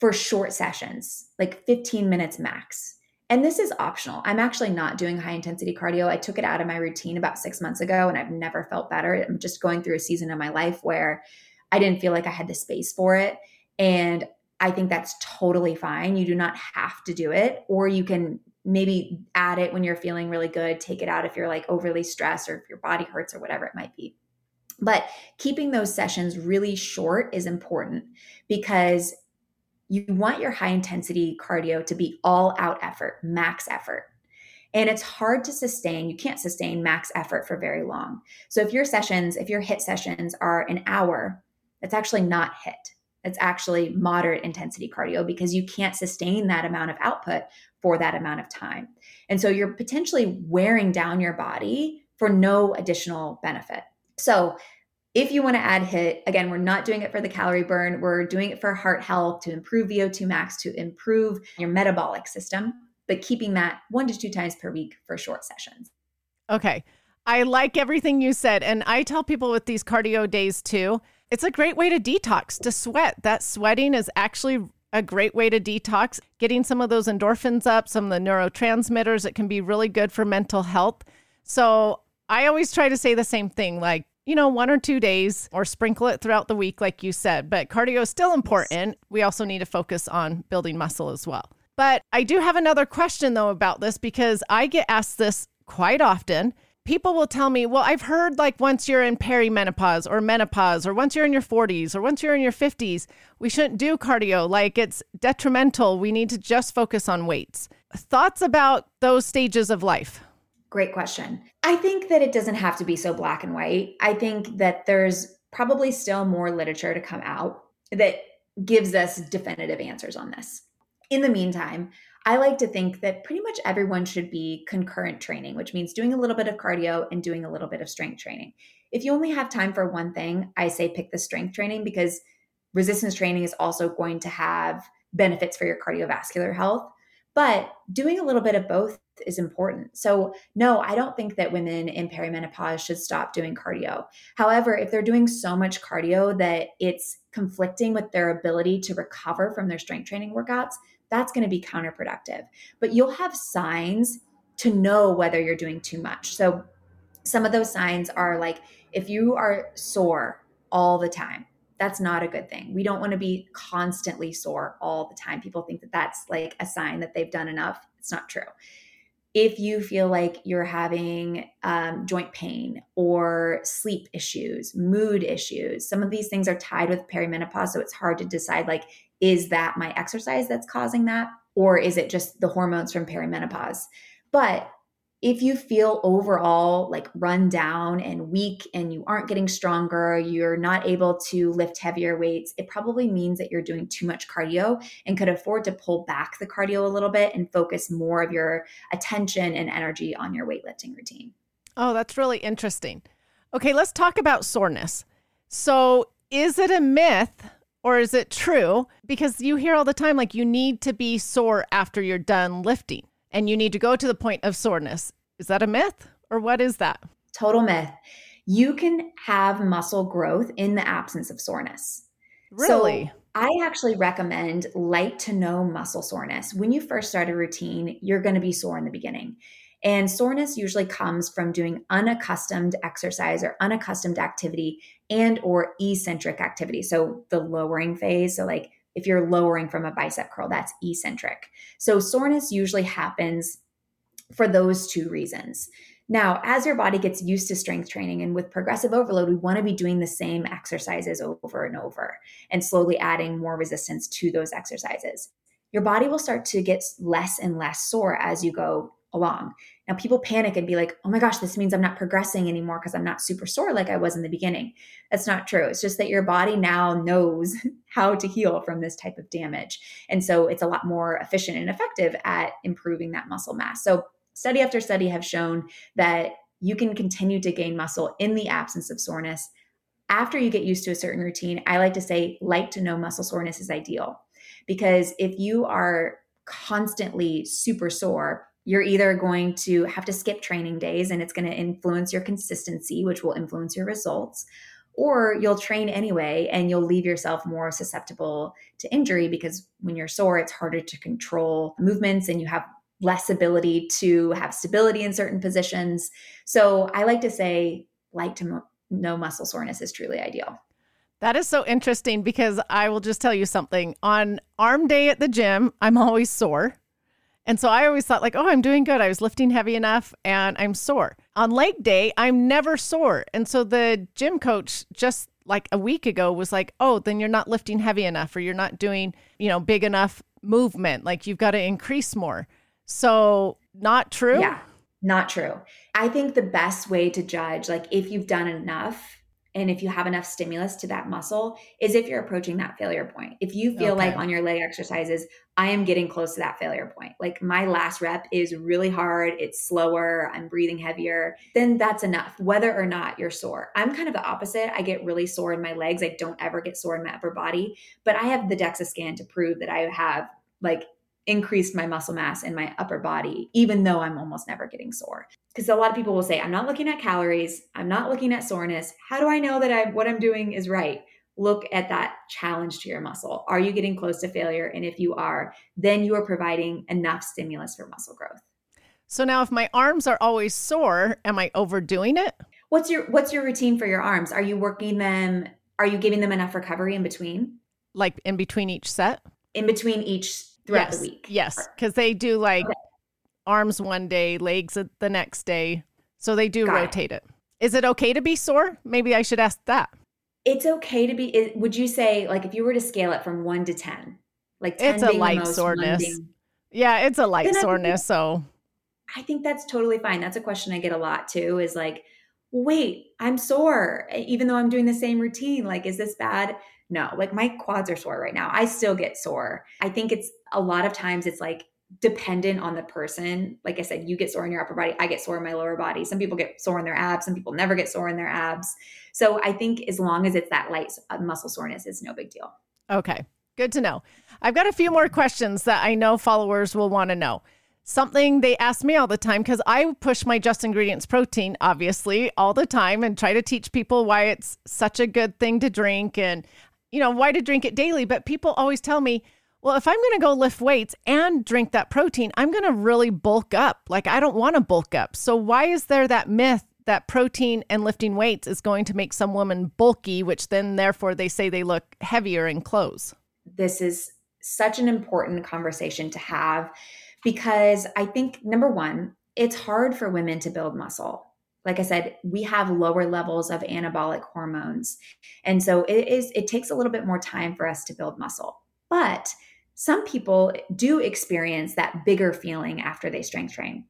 S2: for short sessions, like 15 minutes max. And this is optional. I'm actually not doing high intensity cardio. I took it out of my routine about six months ago and I've never felt better. I'm just going through a season of my life where I didn't feel like I had the space for it. And I think that's totally fine. You do not have to do it, or you can maybe add it when you're feeling really good, take it out if you're like overly stressed or if your body hurts or whatever it might be. But keeping those sessions really short is important because you want your high intensity cardio to be all out effort, max effort. And it's hard to sustain. You can't sustain max effort for very long. So if your sessions, if your HIIT sessions are an hour, that's actually not HIIT. It's actually moderate intensity cardio because you can't sustain that amount of output for that amount of time. And so you're potentially wearing down your body for no additional benefit. So, if you want to add HIIT, again, we're not doing it for the calorie burn. We're doing it for heart health to improve VO2 max, to improve your metabolic system, but keeping that one to two times per week for short sessions.
S1: Okay. I like everything you said. And I tell people with these cardio days too, it's a great way to detox, to sweat. That sweating is actually a great way to detox, getting some of those endorphins up, some of the neurotransmitters. It can be really good for mental health. So I always try to say the same thing like, you know, one or two days or sprinkle it throughout the week, like you said. But cardio is still important. We also need to focus on building muscle as well. But I do have another question, though, about this because I get asked this quite often. People will tell me, well, I've heard like once you're in perimenopause or menopause, or once you're in your 40s, or once you're in your 50s, we shouldn't do cardio. Like it's detrimental. We need to just focus on weights. Thoughts about those stages of life?
S2: Great question. I think that it doesn't have to be so black and white. I think that there's probably still more literature to come out that gives us definitive answers on this. In the meantime, I like to think that pretty much everyone should be concurrent training, which means doing a little bit of cardio and doing a little bit of strength training. If you only have time for one thing, I say pick the strength training because resistance training is also going to have benefits for your cardiovascular health. But doing a little bit of both is important. So, no, I don't think that women in perimenopause should stop doing cardio. However, if they're doing so much cardio that it's conflicting with their ability to recover from their strength training workouts, that's going to be counterproductive. But you'll have signs to know whether you're doing too much. So, some of those signs are like if you are sore all the time, that's not a good thing. We don't want to be constantly sore all the time. People think that that's like a sign that they've done enough. It's not true if you feel like you're having um, joint pain or sleep issues, mood issues, some of these things are tied with perimenopause. So it's hard to decide like, is that my exercise that's causing that? Or is it just the hormones from perimenopause? But if you feel overall like run down and weak and you aren't getting stronger, you're not able to lift heavier weights, it probably means that you're doing too much cardio and could afford to pull back the cardio a little bit and focus more of your attention and energy on your weightlifting routine.
S1: Oh, that's really interesting. Okay, let's talk about soreness. So, is it a myth or is it true? Because you hear all the time like you need to be sore after you're done lifting and you need to go to the point of soreness. Is that a myth or what is that?
S2: Total myth. you can have muscle growth in the absence of soreness.
S1: Really?
S2: So I actually recommend light to no muscle soreness. When you first start a routine, you're going to be sore in the beginning. And soreness usually comes from doing unaccustomed exercise or unaccustomed activity and or eccentric activity. So the lowering phase, so like if you're lowering from a bicep curl, that's eccentric. So soreness usually happens for those two reasons. Now, as your body gets used to strength training and with progressive overload, we want to be doing the same exercises over and over and slowly adding more resistance to those exercises. Your body will start to get less and less sore as you go along. Now, people panic and be like, oh my gosh, this means I'm not progressing anymore because I'm not super sore like I was in the beginning. That's not true. It's just that your body now knows how to heal from this type of damage. And so it's a lot more efficient and effective at improving that muscle mass. So, study after study have shown that you can continue to gain muscle in the absence of soreness. After you get used to a certain routine, I like to say light to no muscle soreness is ideal. Because if you are constantly super sore, you're either going to have to skip training days and it's going to influence your consistency, which will influence your results, or you'll train anyway and you'll leave yourself more susceptible to injury because when you're sore, it's harder to control movements and you have less ability to have stability in certain positions. So I like to say, like to mo- no muscle soreness is truly ideal.
S1: That is so interesting because I will just tell you something. On arm day at the gym, I'm always sore. And so I always thought, like, oh, I'm doing good. I was lifting heavy enough and I'm sore. On leg day, I'm never sore. And so the gym coach just like a week ago was like, oh, then you're not lifting heavy enough or you're not doing, you know, big enough movement. Like you've got to increase more. So, not true?
S2: Yeah, not true. I think the best way to judge, like if you've done enough and if you have enough stimulus to that muscle is if you're approaching that failure point. If you feel okay. like on your leg exercises, I am getting close to that failure point. Like my last rep is really hard, it's slower, I'm breathing heavier, then that's enough, whether or not you're sore. I'm kind of the opposite. I get really sore in my legs. I don't ever get sore in my upper body, but I have the DEXA scan to prove that I have like increased my muscle mass in my upper body, even though I'm almost never getting sore. Because a lot of people will say, I'm not looking at calories, I'm not looking at soreness. How do I know that I what I'm doing is right? Look at that challenge to your muscle. Are you getting close to failure? And if you are, then you are providing enough stimulus for muscle growth.
S1: So now if my arms are always sore, am I overdoing it?
S2: What's your what's your routine for your arms? Are you working them are you giving them enough recovery in between?
S1: Like in between each set?
S2: In between each throughout
S1: yes.
S2: the week.
S1: Yes, because they do like okay. arms one day, legs the next day. So they do Got rotate it. it. Is it okay to be sore? Maybe I should ask that.
S2: It's okay to be. Would you say like if you were to scale it from one to ten, like 10
S1: it's a light most, soreness. Being, yeah, it's a light soreness. so
S2: I think that's totally fine. That's a question I get a lot too. Is like, wait, I'm sore even though I'm doing the same routine. Like, is this bad? No, like my quads are sore right now. I still get sore. I think it's a lot of times it's like dependent on the person. Like I said, you get sore in your upper body, I get sore in my lower body. Some people get sore in their abs, some people never get sore in their abs. So I think as long as it's that light uh, muscle soreness, it's no big deal.
S1: Okay, good to know. I've got a few more questions that I know followers will want to know. Something they ask me all the time because I push my just ingredients protein, obviously, all the time and try to teach people why it's such a good thing to drink and you know, why to drink it daily. But people always tell me, well, if I'm going to go lift weights and drink that protein, I'm going to really bulk up. Like, I don't want to bulk up. So, why is there that myth that protein and lifting weights is going to make some woman bulky, which then therefore they say they look heavier in clothes?
S2: This is such an important conversation to have because I think, number one, it's hard for women to build muscle like I said, we have lower levels of anabolic hormones. And so it is it takes a little bit more time for us to build muscle. But some people do experience that bigger feeling after they strength train.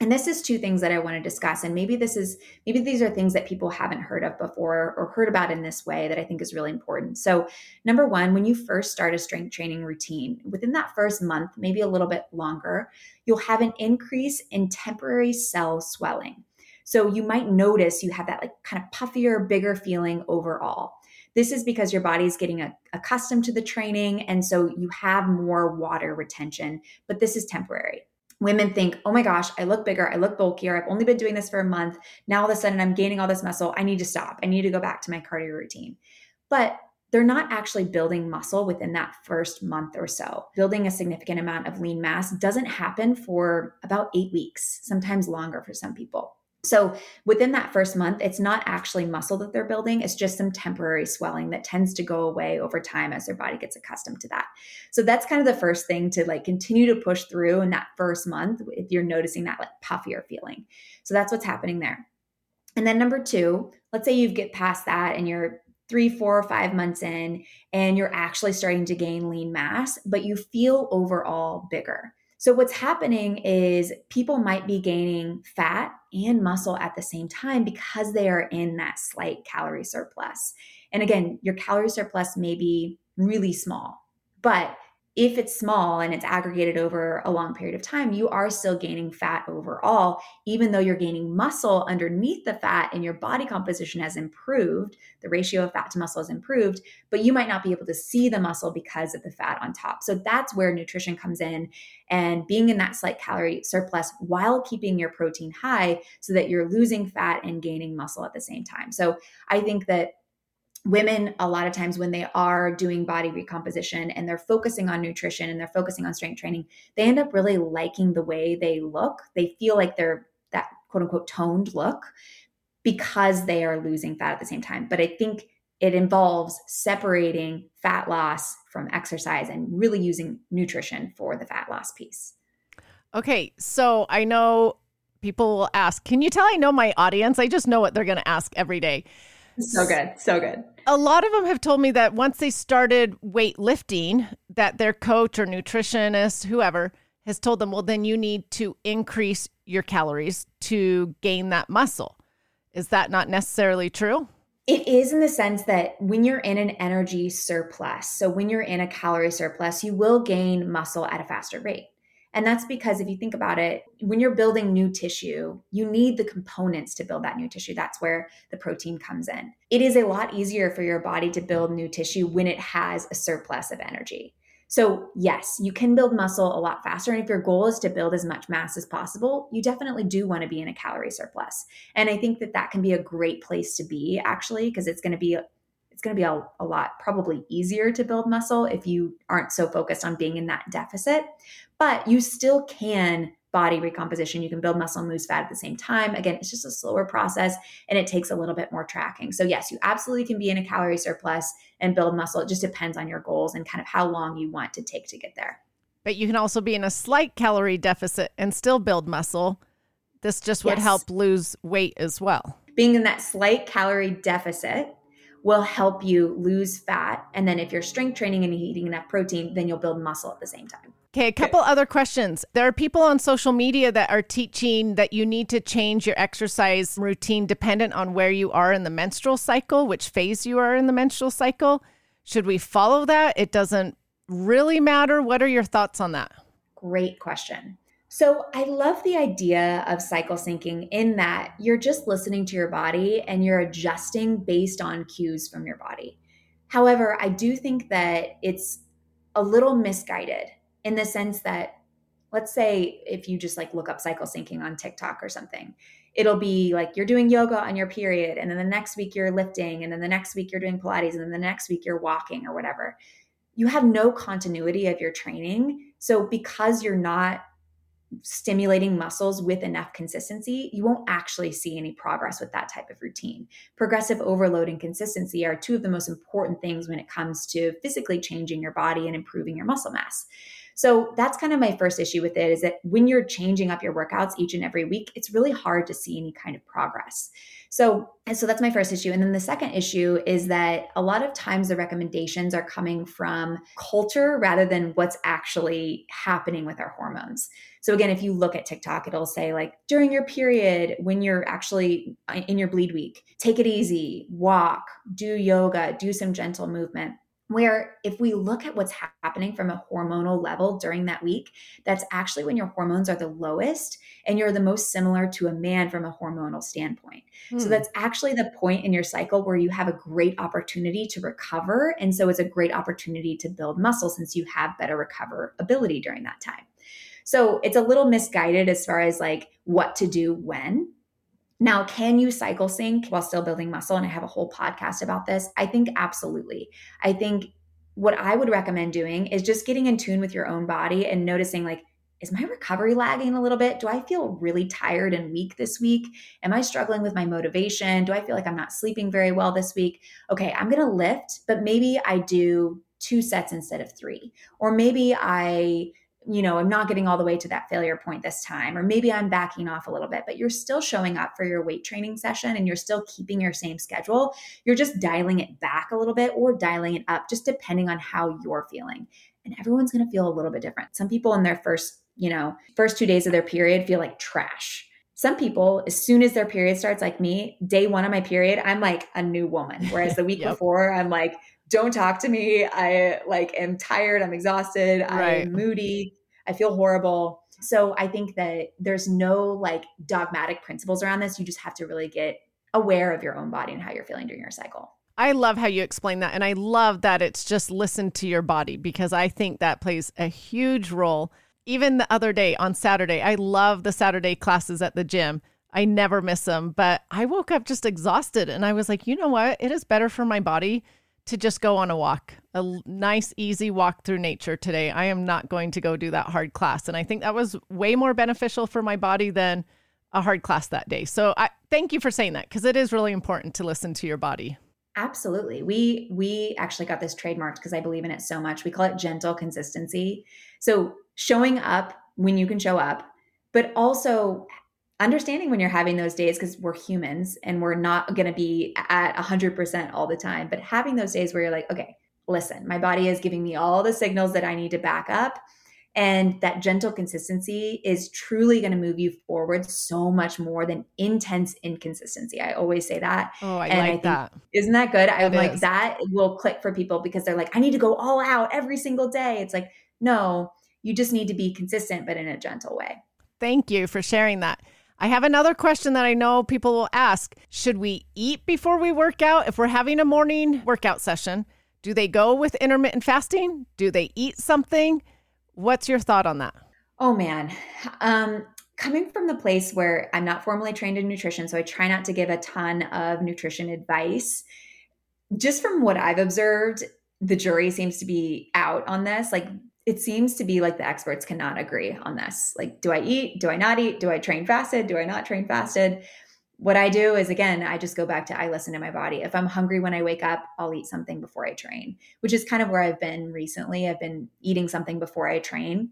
S2: And this is two things that I want to discuss. And maybe this is, maybe these are things that people haven't heard of before or heard about in this way that I think is really important. So, number one, when you first start a strength training routine, within that first month, maybe a little bit longer, you'll have an increase in temporary cell swelling. So you might notice you have that like kind of puffier, bigger feeling overall. This is because your body is getting a, accustomed to the training. And so you have more water retention, but this is temporary. women think, oh my gosh, I look bigger, I look bulkier, I've only been doing this for a month. Now all of a sudden I'm gaining all this muscle. I need to stop. I need to go back to my cardio routine. But they're not actually building muscle within that first month or so. Building a significant amount of lean mass doesn't happen for about eight weeks, sometimes longer for some people. So within that first month, it's not actually muscle that they're building. It's just some temporary swelling that tends to go away over time as their body gets accustomed to that. So that's kind of the first thing to like continue to push through in that first month if you're noticing that like puffier feeling. So that's what's happening there. And then number two, let's say you get past that and you're three, four, or five months in, and you're actually starting to gain lean mass, but you feel overall bigger. So, what's happening is people might be gaining fat and muscle at the same time because they are in that slight calorie surplus. And again, your calorie surplus may be really small, but if it's small and it's aggregated over a long period of time, you are still gaining fat overall, even though you're gaining muscle underneath the fat and your body composition has improved. The ratio of fat to muscle has improved, but you might not be able to see the muscle because of the fat on top. So that's where nutrition comes in and being in that slight calorie surplus while keeping your protein high so that you're losing fat and gaining muscle at the same time. So I think that women a lot of times when they are doing body recomposition and they're focusing on nutrition and they're focusing on strength training they end up really liking the way they look. They feel like they're that quote unquote toned look because they are losing fat at the same time. But i think it involves separating fat loss from exercise and really using nutrition for the fat loss piece.
S1: Okay so i know people will ask can you tell i know my audience? I just know what they're going to ask every day
S2: so good. So good.
S1: A lot of them have told me that once they started weightlifting, that their coach or nutritionist, whoever, has told them, well, then you need to increase your calories to gain that muscle. Is that not necessarily true?
S2: It is in the sense that when you're in an energy surplus, so when you're in a calorie surplus, you will gain muscle at a faster rate. And that's because if you think about it, when you're building new tissue, you need the components to build that new tissue. That's where the protein comes in. It is a lot easier for your body to build new tissue when it has a surplus of energy. So, yes, you can build muscle a lot faster. And if your goal is to build as much mass as possible, you definitely do want to be in a calorie surplus. And I think that that can be a great place to be actually, because it's going to be it's going to be a, a, lot probably easier to build muscle if you aren't so focused on being in that deficit but you still can body recomposition. You can build muscle and lose fat at the same time. Again it's just a slower process and it takes a little bit more tracking. So yes you absolutely can be in a calorie surplus and build muscle. It just depends on your goals and kind of how long you want to take to get there.
S1: But you can also be in a slight calorie deficit and still build muscle. This just would yes. help lose weight as well.
S2: Being in that slight calorie deficit will help you lose fat. And then if you're strength training and eating enough protein, then you'll build muscle at the same time.
S1: Okay, a couple other questions. There are people on social media that are teaching that you need to change your exercise routine dependent on where you are in the menstrual cycle, which phase you are in the menstrual cycle. Should we follow that? It doesn't really matter. What are your thoughts on that?
S2: Great question. So I love the idea of cycle syncing in that you're just listening to your body and you're adjusting based on cues from your body. However, I do think that it's a little misguided in the sense that let's say if you just like look up cycle syncing on TikTok or something, it'll be like you're doing yoga on your period and then the next week you're lifting and then the next week you're doing pilates and then the next week you're walking or whatever. You have no continuity of your training. So because you're not stimulating muscles with enough consistency, you won't actually see any progress with that type of routine. Progressive overload and consistency are two of the most important things when it comes to physically changing your body and improving your muscle mass. So that's kind of my first issue with it is that when you're changing up your workouts each and every week, it's really hard to see any kind of progress. So, so that's my first issue. And then the second issue is that a lot of times the recommendations are coming from culture rather than what's actually happening with our hormones. So again, if you look at TikTok, it'll say like during your period, when you're actually uh, in your bleed week, take it easy, walk, do yoga, do some gentle movement where if we look at what's happening from a hormonal level during that week that's actually when your hormones are the lowest and you're the most similar to a man from a hormonal standpoint hmm. so that's actually the point in your cycle where you have a great opportunity to recover and so it's a great opportunity to build muscle since you have better recoverability during that time So it's a little misguided as far as like what to do when. Now, can you cycle sync while still building muscle? And I have a whole podcast about this. I think absolutely. I think what I would recommend doing is just getting in tune with your own body and noticing like, is my recovery lagging a little bit? Do I feel really tired and weak this week? Am I struggling with my motivation? Do I feel like I'm not sleeping very well this week? Okay, I'm gonna lift, but maybe I do two sets instead of three. Or maybe I you know, I'm not getting all the way to that failure point this time, or maybe I'm backing off a little bit, but you're still showing up for your weight training session and you're still keeping your same schedule. You're just dialing it back a little bit or dialing it up, just depending on how you're feeling. And everyone's going to feel a little bit different. Some people in their first, you know, first two days of their period feel like trash. Some people, as soon as their period starts, like me, day one of my period, I'm like a new woman. Whereas the week yep. before, I'm like, don't talk to me. I like am tired. I'm exhausted. Right. I'm moody. I feel horrible. So I think that there's no like dogmatic principles around this. You just have to really get aware of your own body and how you're feeling during your cycle.
S1: I love how you explain that. And I love that it's just listen to your body because I think that plays a huge role. Even the other day on Saturday, I love the Saturday classes at the gym. I never miss them, but I woke up just exhausted and I was like, you know what? It is better for my body to just go on a walk, a nice, easy walk through nature today. I am not going to go do that hard class. And I think that was way more beneficial for my body than a hard class that day. So I thank you for saying that because it is really important to listen to your body.
S2: Absolutely. We we actually got this trademarked because I believe in it so much. We call it gentle consistency. So showing up when you can show up, but also understanding when you're having those days because we're humans and we're not going to be at 100% all the time but having those days where you're like okay listen my body is giving me all the signals that i need to back up and that gentle consistency is truly going to move you forward so much more than intense inconsistency. I always say that.
S1: Oh, I and like I think, that.
S2: Isn't that good? I'm like, is. that will click for people because they're like, I need to go all out every single day. It's like, no, you just need to be consistent, but in a gentle way.
S1: Thank you for sharing that. I have another question that I know people will ask. Should we eat before we work out? If we're having a morning workout session, do they go with intermittent fasting? Do they eat something? What's your thought on that?
S2: Oh man. Um coming from the place where I'm not formally trained in nutrition, so I try not to give a ton of nutrition advice. Just from what I've observed, the jury seems to be out on this. Like it seems to be like the experts cannot agree on this. Like, do I eat? Do I not eat? Do I train fasted? Do I not train fasted? What I do is, again, I just go back to I listen to my body. If I'm hungry when I wake up, I'll eat something before I train, which is kind of where I've been recently. I've been eating something before I train.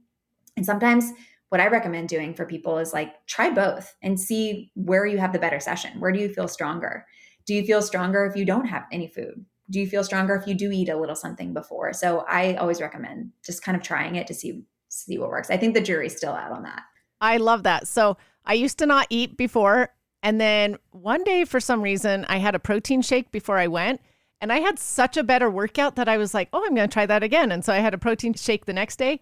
S2: And sometimes what I recommend doing for people is like try both and see where you have the better session. Where do you feel stronger? Do you feel stronger if you don't have any food? Do you feel stronger if you do eat a little something before? So I always recommend just kind of trying it to see see what works. I think the jury's still out on that.
S1: I love that. So I used to not eat before and then one day for some reason I had a protein shake before I went and I had such a better workout that I was like, "Oh, I'm going to try that again." And so I had a protein shake the next day.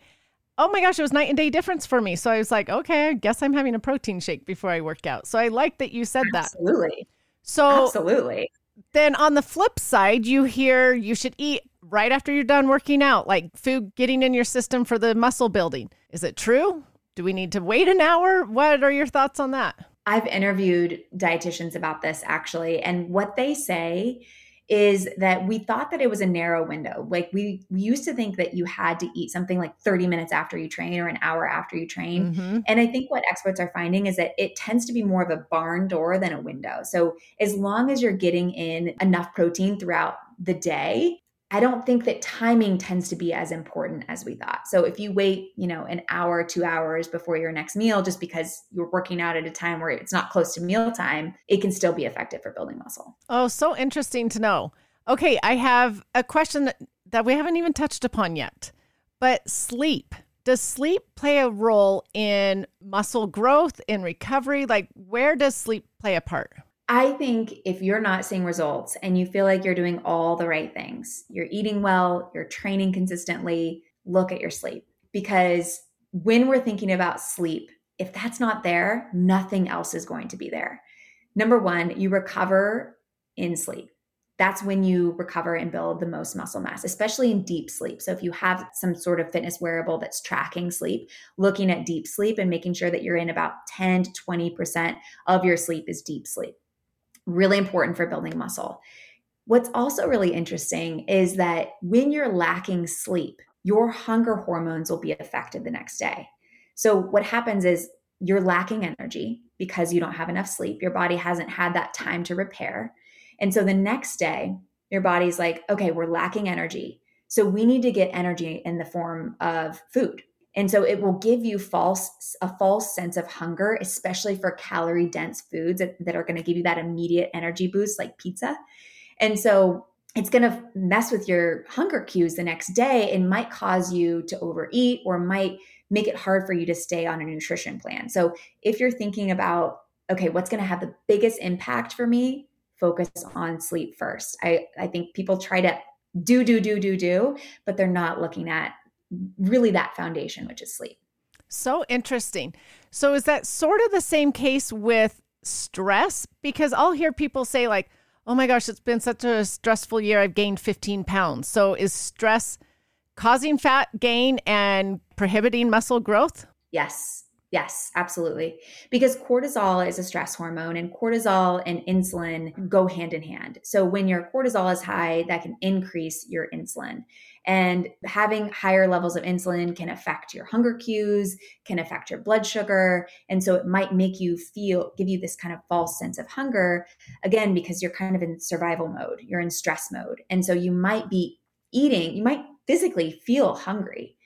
S1: Oh my gosh, it was night and day difference for me. So I was like, "Okay, I guess I'm having a protein shake before I work out." So I like that you said
S2: Absolutely. that. Absolutely.
S1: So
S2: Absolutely
S1: then on the flip side, you hear you should eat right after you're done working out, like food getting in your system for the muscle building. Is it true? Do we need to wait an hour? What are your thoughts on that?
S2: I've interviewed dietitians about this actually, and what they say is that we thought that it was a narrow window. Like we, we used to think that you had to eat something like 30 minutes after you train or an hour after you train. Mm-hmm. And I think what experts are finding is that it tends to be more of a barn door than a window. So as long as you're getting in enough protein throughout the day, I don't think that timing tends to be as important as we thought. So if you wait, you know, an hour, two hours before your next meal, just because you're working out at a time where it's not close to mealtime, it can still be effective for building muscle.
S1: Oh, so interesting to know. Okay, I have a question that, that we haven't even touched upon yet. But sleep. Does sleep play a role in muscle growth, in recovery? Like, where does sleep play a part?
S2: I think if you're not seeing results and you feel like you're doing all the right things, you're eating well, you're training consistently, look at your sleep. Because when we're thinking about sleep, if that's not there, nothing else is going to be there. Number one, you recover in sleep. that's when you recover and build the most muscle mass, especially in deep sleep. So, if you have some sort of fitness wearable that's tracking sleep, looking at deep sleep and making sure that you're in about 10 to 20% of your sleep is deep sleep. Really important for building muscle. What's also really interesting is that when you're lacking sleep, your hunger hormones will be affected the next day. So, what happens is you're lacking energy because you don't have enough sleep. Your body hasn't had that time to repair. And so the next day, your body's like, okay, we're lacking energy. So we need to get energy in the form of food. And so it will give you false a false sense of hunger, especially for calorie dense foods that, that are going to give you that immediate energy boost like pizza. And so it's going to mess with your hunger cues the next day and might cause you to overeat or might make it hard for you to stay on a nutrition plan. So if you're thinking about, okay, what's going to have the biggest impact for me? Focus on sleep first. I, I think people try to do, do, do, do, do, but they're not looking at really that foundation, which is sleep.
S1: So interesting. So is that sort of the same case with stress? Because I'll hear people say, like, oh my gosh, it's been such a stressful year. I've gained 15 pounds. So is stress causing fat gain and prohibiting muscle growth?
S2: Yes. Yes, absolutely. Because cortisol is a stress hormone and cortisol and insulin go hand in hand. So when your cortisol is high, that can increase your insulin. And having higher levels of insulin can affect your hunger cues, can affect your blood sugar. And so it might make you feel, give you this kind of false sense of hunger, again, because you're kind of in survival mode, you're in stress mode. And so you might be eating, you might physically feel hungry.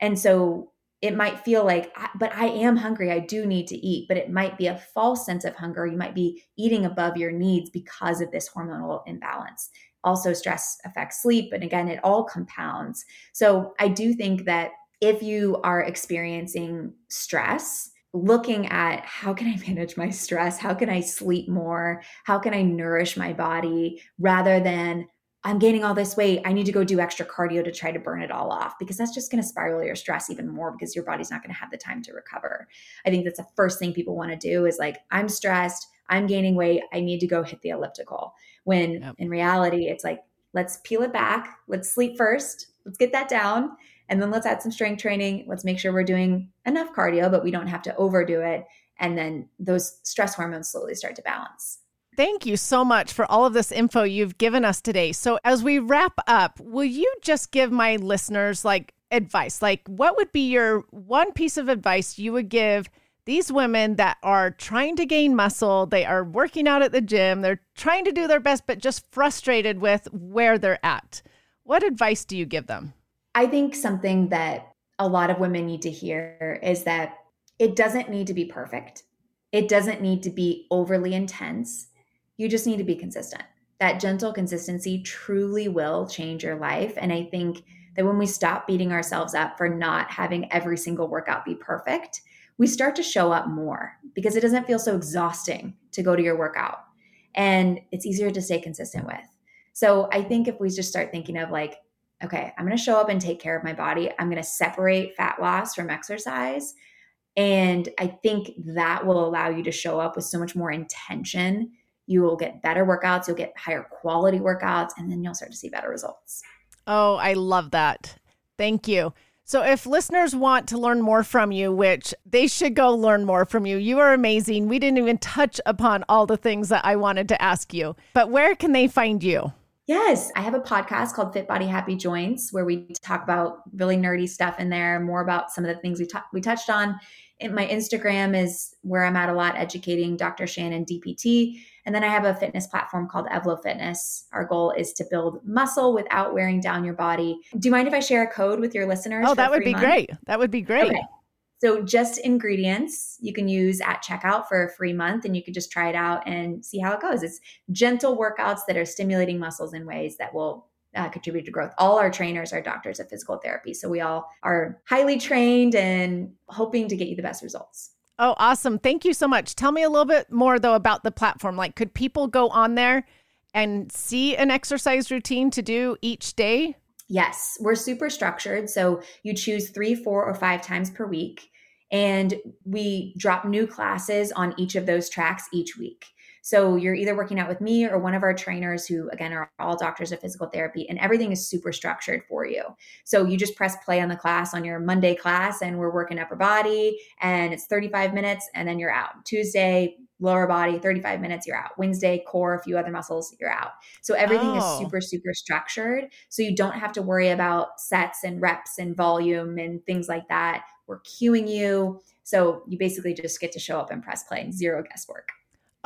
S2: And so it might feel like, but I am hungry. I do need to eat. But it might be a false sense of hunger. You might be eating above your needs because of this hormonal imbalance. Also, stress affects sleep. And again, it all compounds. So I do think that if you are experiencing stress, looking at how can I manage my stress? How can I sleep more? How can I nourish my body rather than I'm gaining all this weight. I need to go do extra cardio to try to burn it all off because that's just going to spiral your stress even more because your body's not going to have the time to recover. I think that's the first thing people want to do is like, I'm stressed, I'm gaining weight, I need to go hit the elliptical. When yep. in reality, it's like, let's peel it back, let's sleep first, let's get that down, and then let's add some strength training. Let's make sure we're doing enough cardio, but we don't have to overdo it. And then those stress hormones slowly start to balance.
S1: Thank you so much for all of this info you've given us today. So, as we wrap up, will you just give my listeners like advice? Like, what would be your one piece of advice you would give these women that are trying to gain muscle? They are working out at the gym, they're trying to do their best, but just frustrated with where they're at. What advice do you give them?
S2: I think something that a lot of women need to hear is that it doesn't need to be perfect. It doesn't need to be overly intense you just need to be consistent. That gentle consistency truly will change your life. And I think that when we stop beating ourselves up for not having every single workout be perfect, we start to show up more because it doesn't feel so exhausting to go to your workout. And it's easier to stay consistent with. So I think if we just start thinking of like, okay, I'm going to show up and take care of my body, I'm going to separate fat loss from exercise. And I think that will allow you to show up with so much more intention you will get better workouts, you'll get higher quality workouts, and then you'll start to see better results.
S1: Oh, I love that. Thank you. So, if listeners want to learn more from you, which they should go learn more from you, you are amazing. We didn't even touch upon all the things that I wanted to ask you, but where can they find you?
S2: Yes, I have a podcast called Fit Body Happy Joints where we talk about really nerdy stuff in there, more about some of the things we, t- we touched on. And my Instagram is where I'm at a lot, educating Dr. Shannon DPT. And then I have a fitness platform called Evlo Fitness. Our goal is to build muscle without wearing down your body. Do you mind if I share a code with your listeners?
S1: Oh, that would be month? great. That would be great. Okay.
S2: So just ingredients you can use at checkout for a free month and you can just try it out and see how it goes. It's gentle workouts that are stimulating muscles in ways that will uh, contribute to growth. All our trainers are doctors of physical therapy. So we all are highly trained and hoping to get you the best results.
S1: Oh, awesome. Thank you so much. Tell me a little bit more, though, about the platform. Like, could people go on there and see an exercise routine to do each day?
S2: Yes, we're super structured. So you choose three, four, or five times per week. And we drop new classes on each of those tracks each week. So you're either working out with me or one of our trainers who again are all doctors of physical therapy and everything is super structured for you. So you just press play on the class on your Monday class and we're working upper body and it's 35 minutes and then you're out. Tuesday lower body 35 minutes you're out wednesday core a few other muscles you're out so everything oh. is super super structured so you don't have to worry about sets and reps and volume and things like that we're cueing you so you basically just get to show up and press play zero guesswork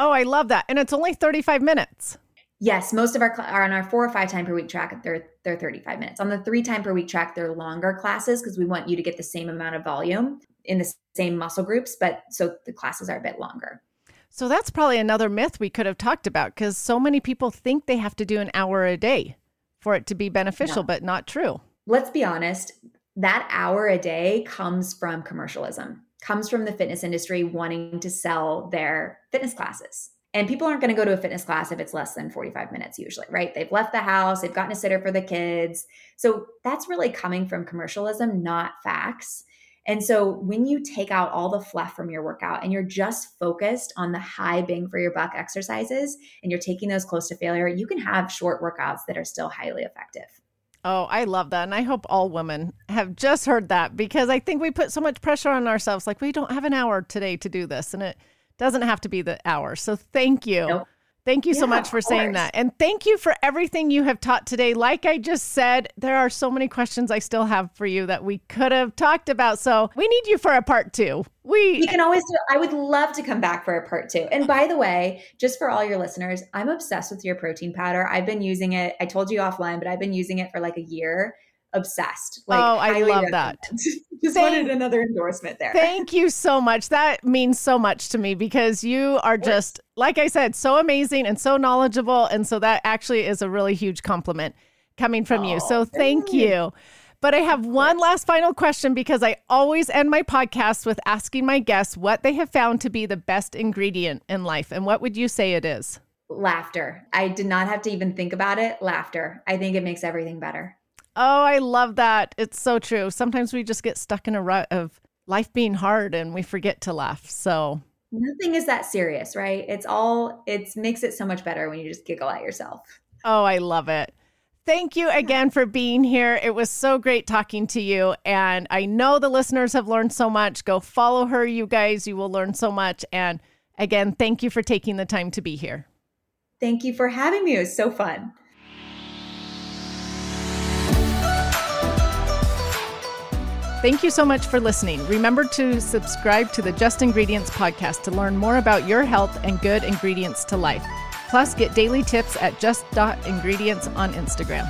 S1: oh i love that. And it's only 35 minutes.
S2: Yes most of our cl- are on our four or five time per week track they're they're 35 minutes. On the three time per week track they're longer classes because we want you to get the same amount of volume in the same muscle groups but so the classes are a bit longer.
S1: So that's probably another myth we could have talked about because so many people think they have to do an hour a day for it to be beneficial, but not true.
S2: Let's be honest, that hour a day comes from commercialism, comes from the fitness industry wanting to sell their fitness classes. And people aren't going to go to a fitness class if it's less than 45 minutes, usually, right? They've left the house, they've gotten a sitter for the kids. So that's really coming from commercialism, not facts. And so when you take out all the fluff from your workout and you're just focused on the high bang for your buck exercises and you're taking those close to failure, you can have short workouts that are still highly effective.
S1: Oh, I love that. And I hope all women have just heard that because I think we put so much pressure on ourselves. Like, we don't have an hour today to do this. And it doesn't have to be the hour. So thank you. Nope. Thank you so much for saying that. And thank you for everything you have taught today. Like I just said, there are so many questions I still have for you that we could have talked about. So we need you for a part two. We,
S2: we can always do I would love to come back for a part two. And by the way, just for all your listeners, I'm obsessed with your protein powder. I've been using it. I told you offline, but I've been using it for like a year obsessed. Like,
S1: oh, I love that.
S2: Just thank, wanted another endorsement there.
S1: Thank you so much. That means so much to me because you are just, like I said, so amazing and so knowledgeable. And so that actually is a really huge compliment coming from oh, you. So thank you. you. But I have one last final question because I always end my podcast with asking my guests what they have found to be the best ingredient in life. And what would you say it is?
S2: Laughter. I did not have to even think about it. Laughter. I think it makes everything better.
S1: Oh, I love that. It's so true. Sometimes we just get stuck in a rut of life being hard and we forget to laugh. So
S2: nothing is that serious, right? It's all it makes it so much better when you just giggle at yourself.
S1: Oh, I love it. Thank you again for being here. It was so great talking to you. And I know the listeners have learned so much. Go follow her, you guys. You will learn so much. And again, thank you for taking the time to be here.
S2: Thank you for having me. It was so fun.
S1: Thank you so much for listening. Remember to subscribe to the Just Ingredients podcast to learn more about your health and good ingredients to life. Plus, get daily tips at just.ingredients on Instagram.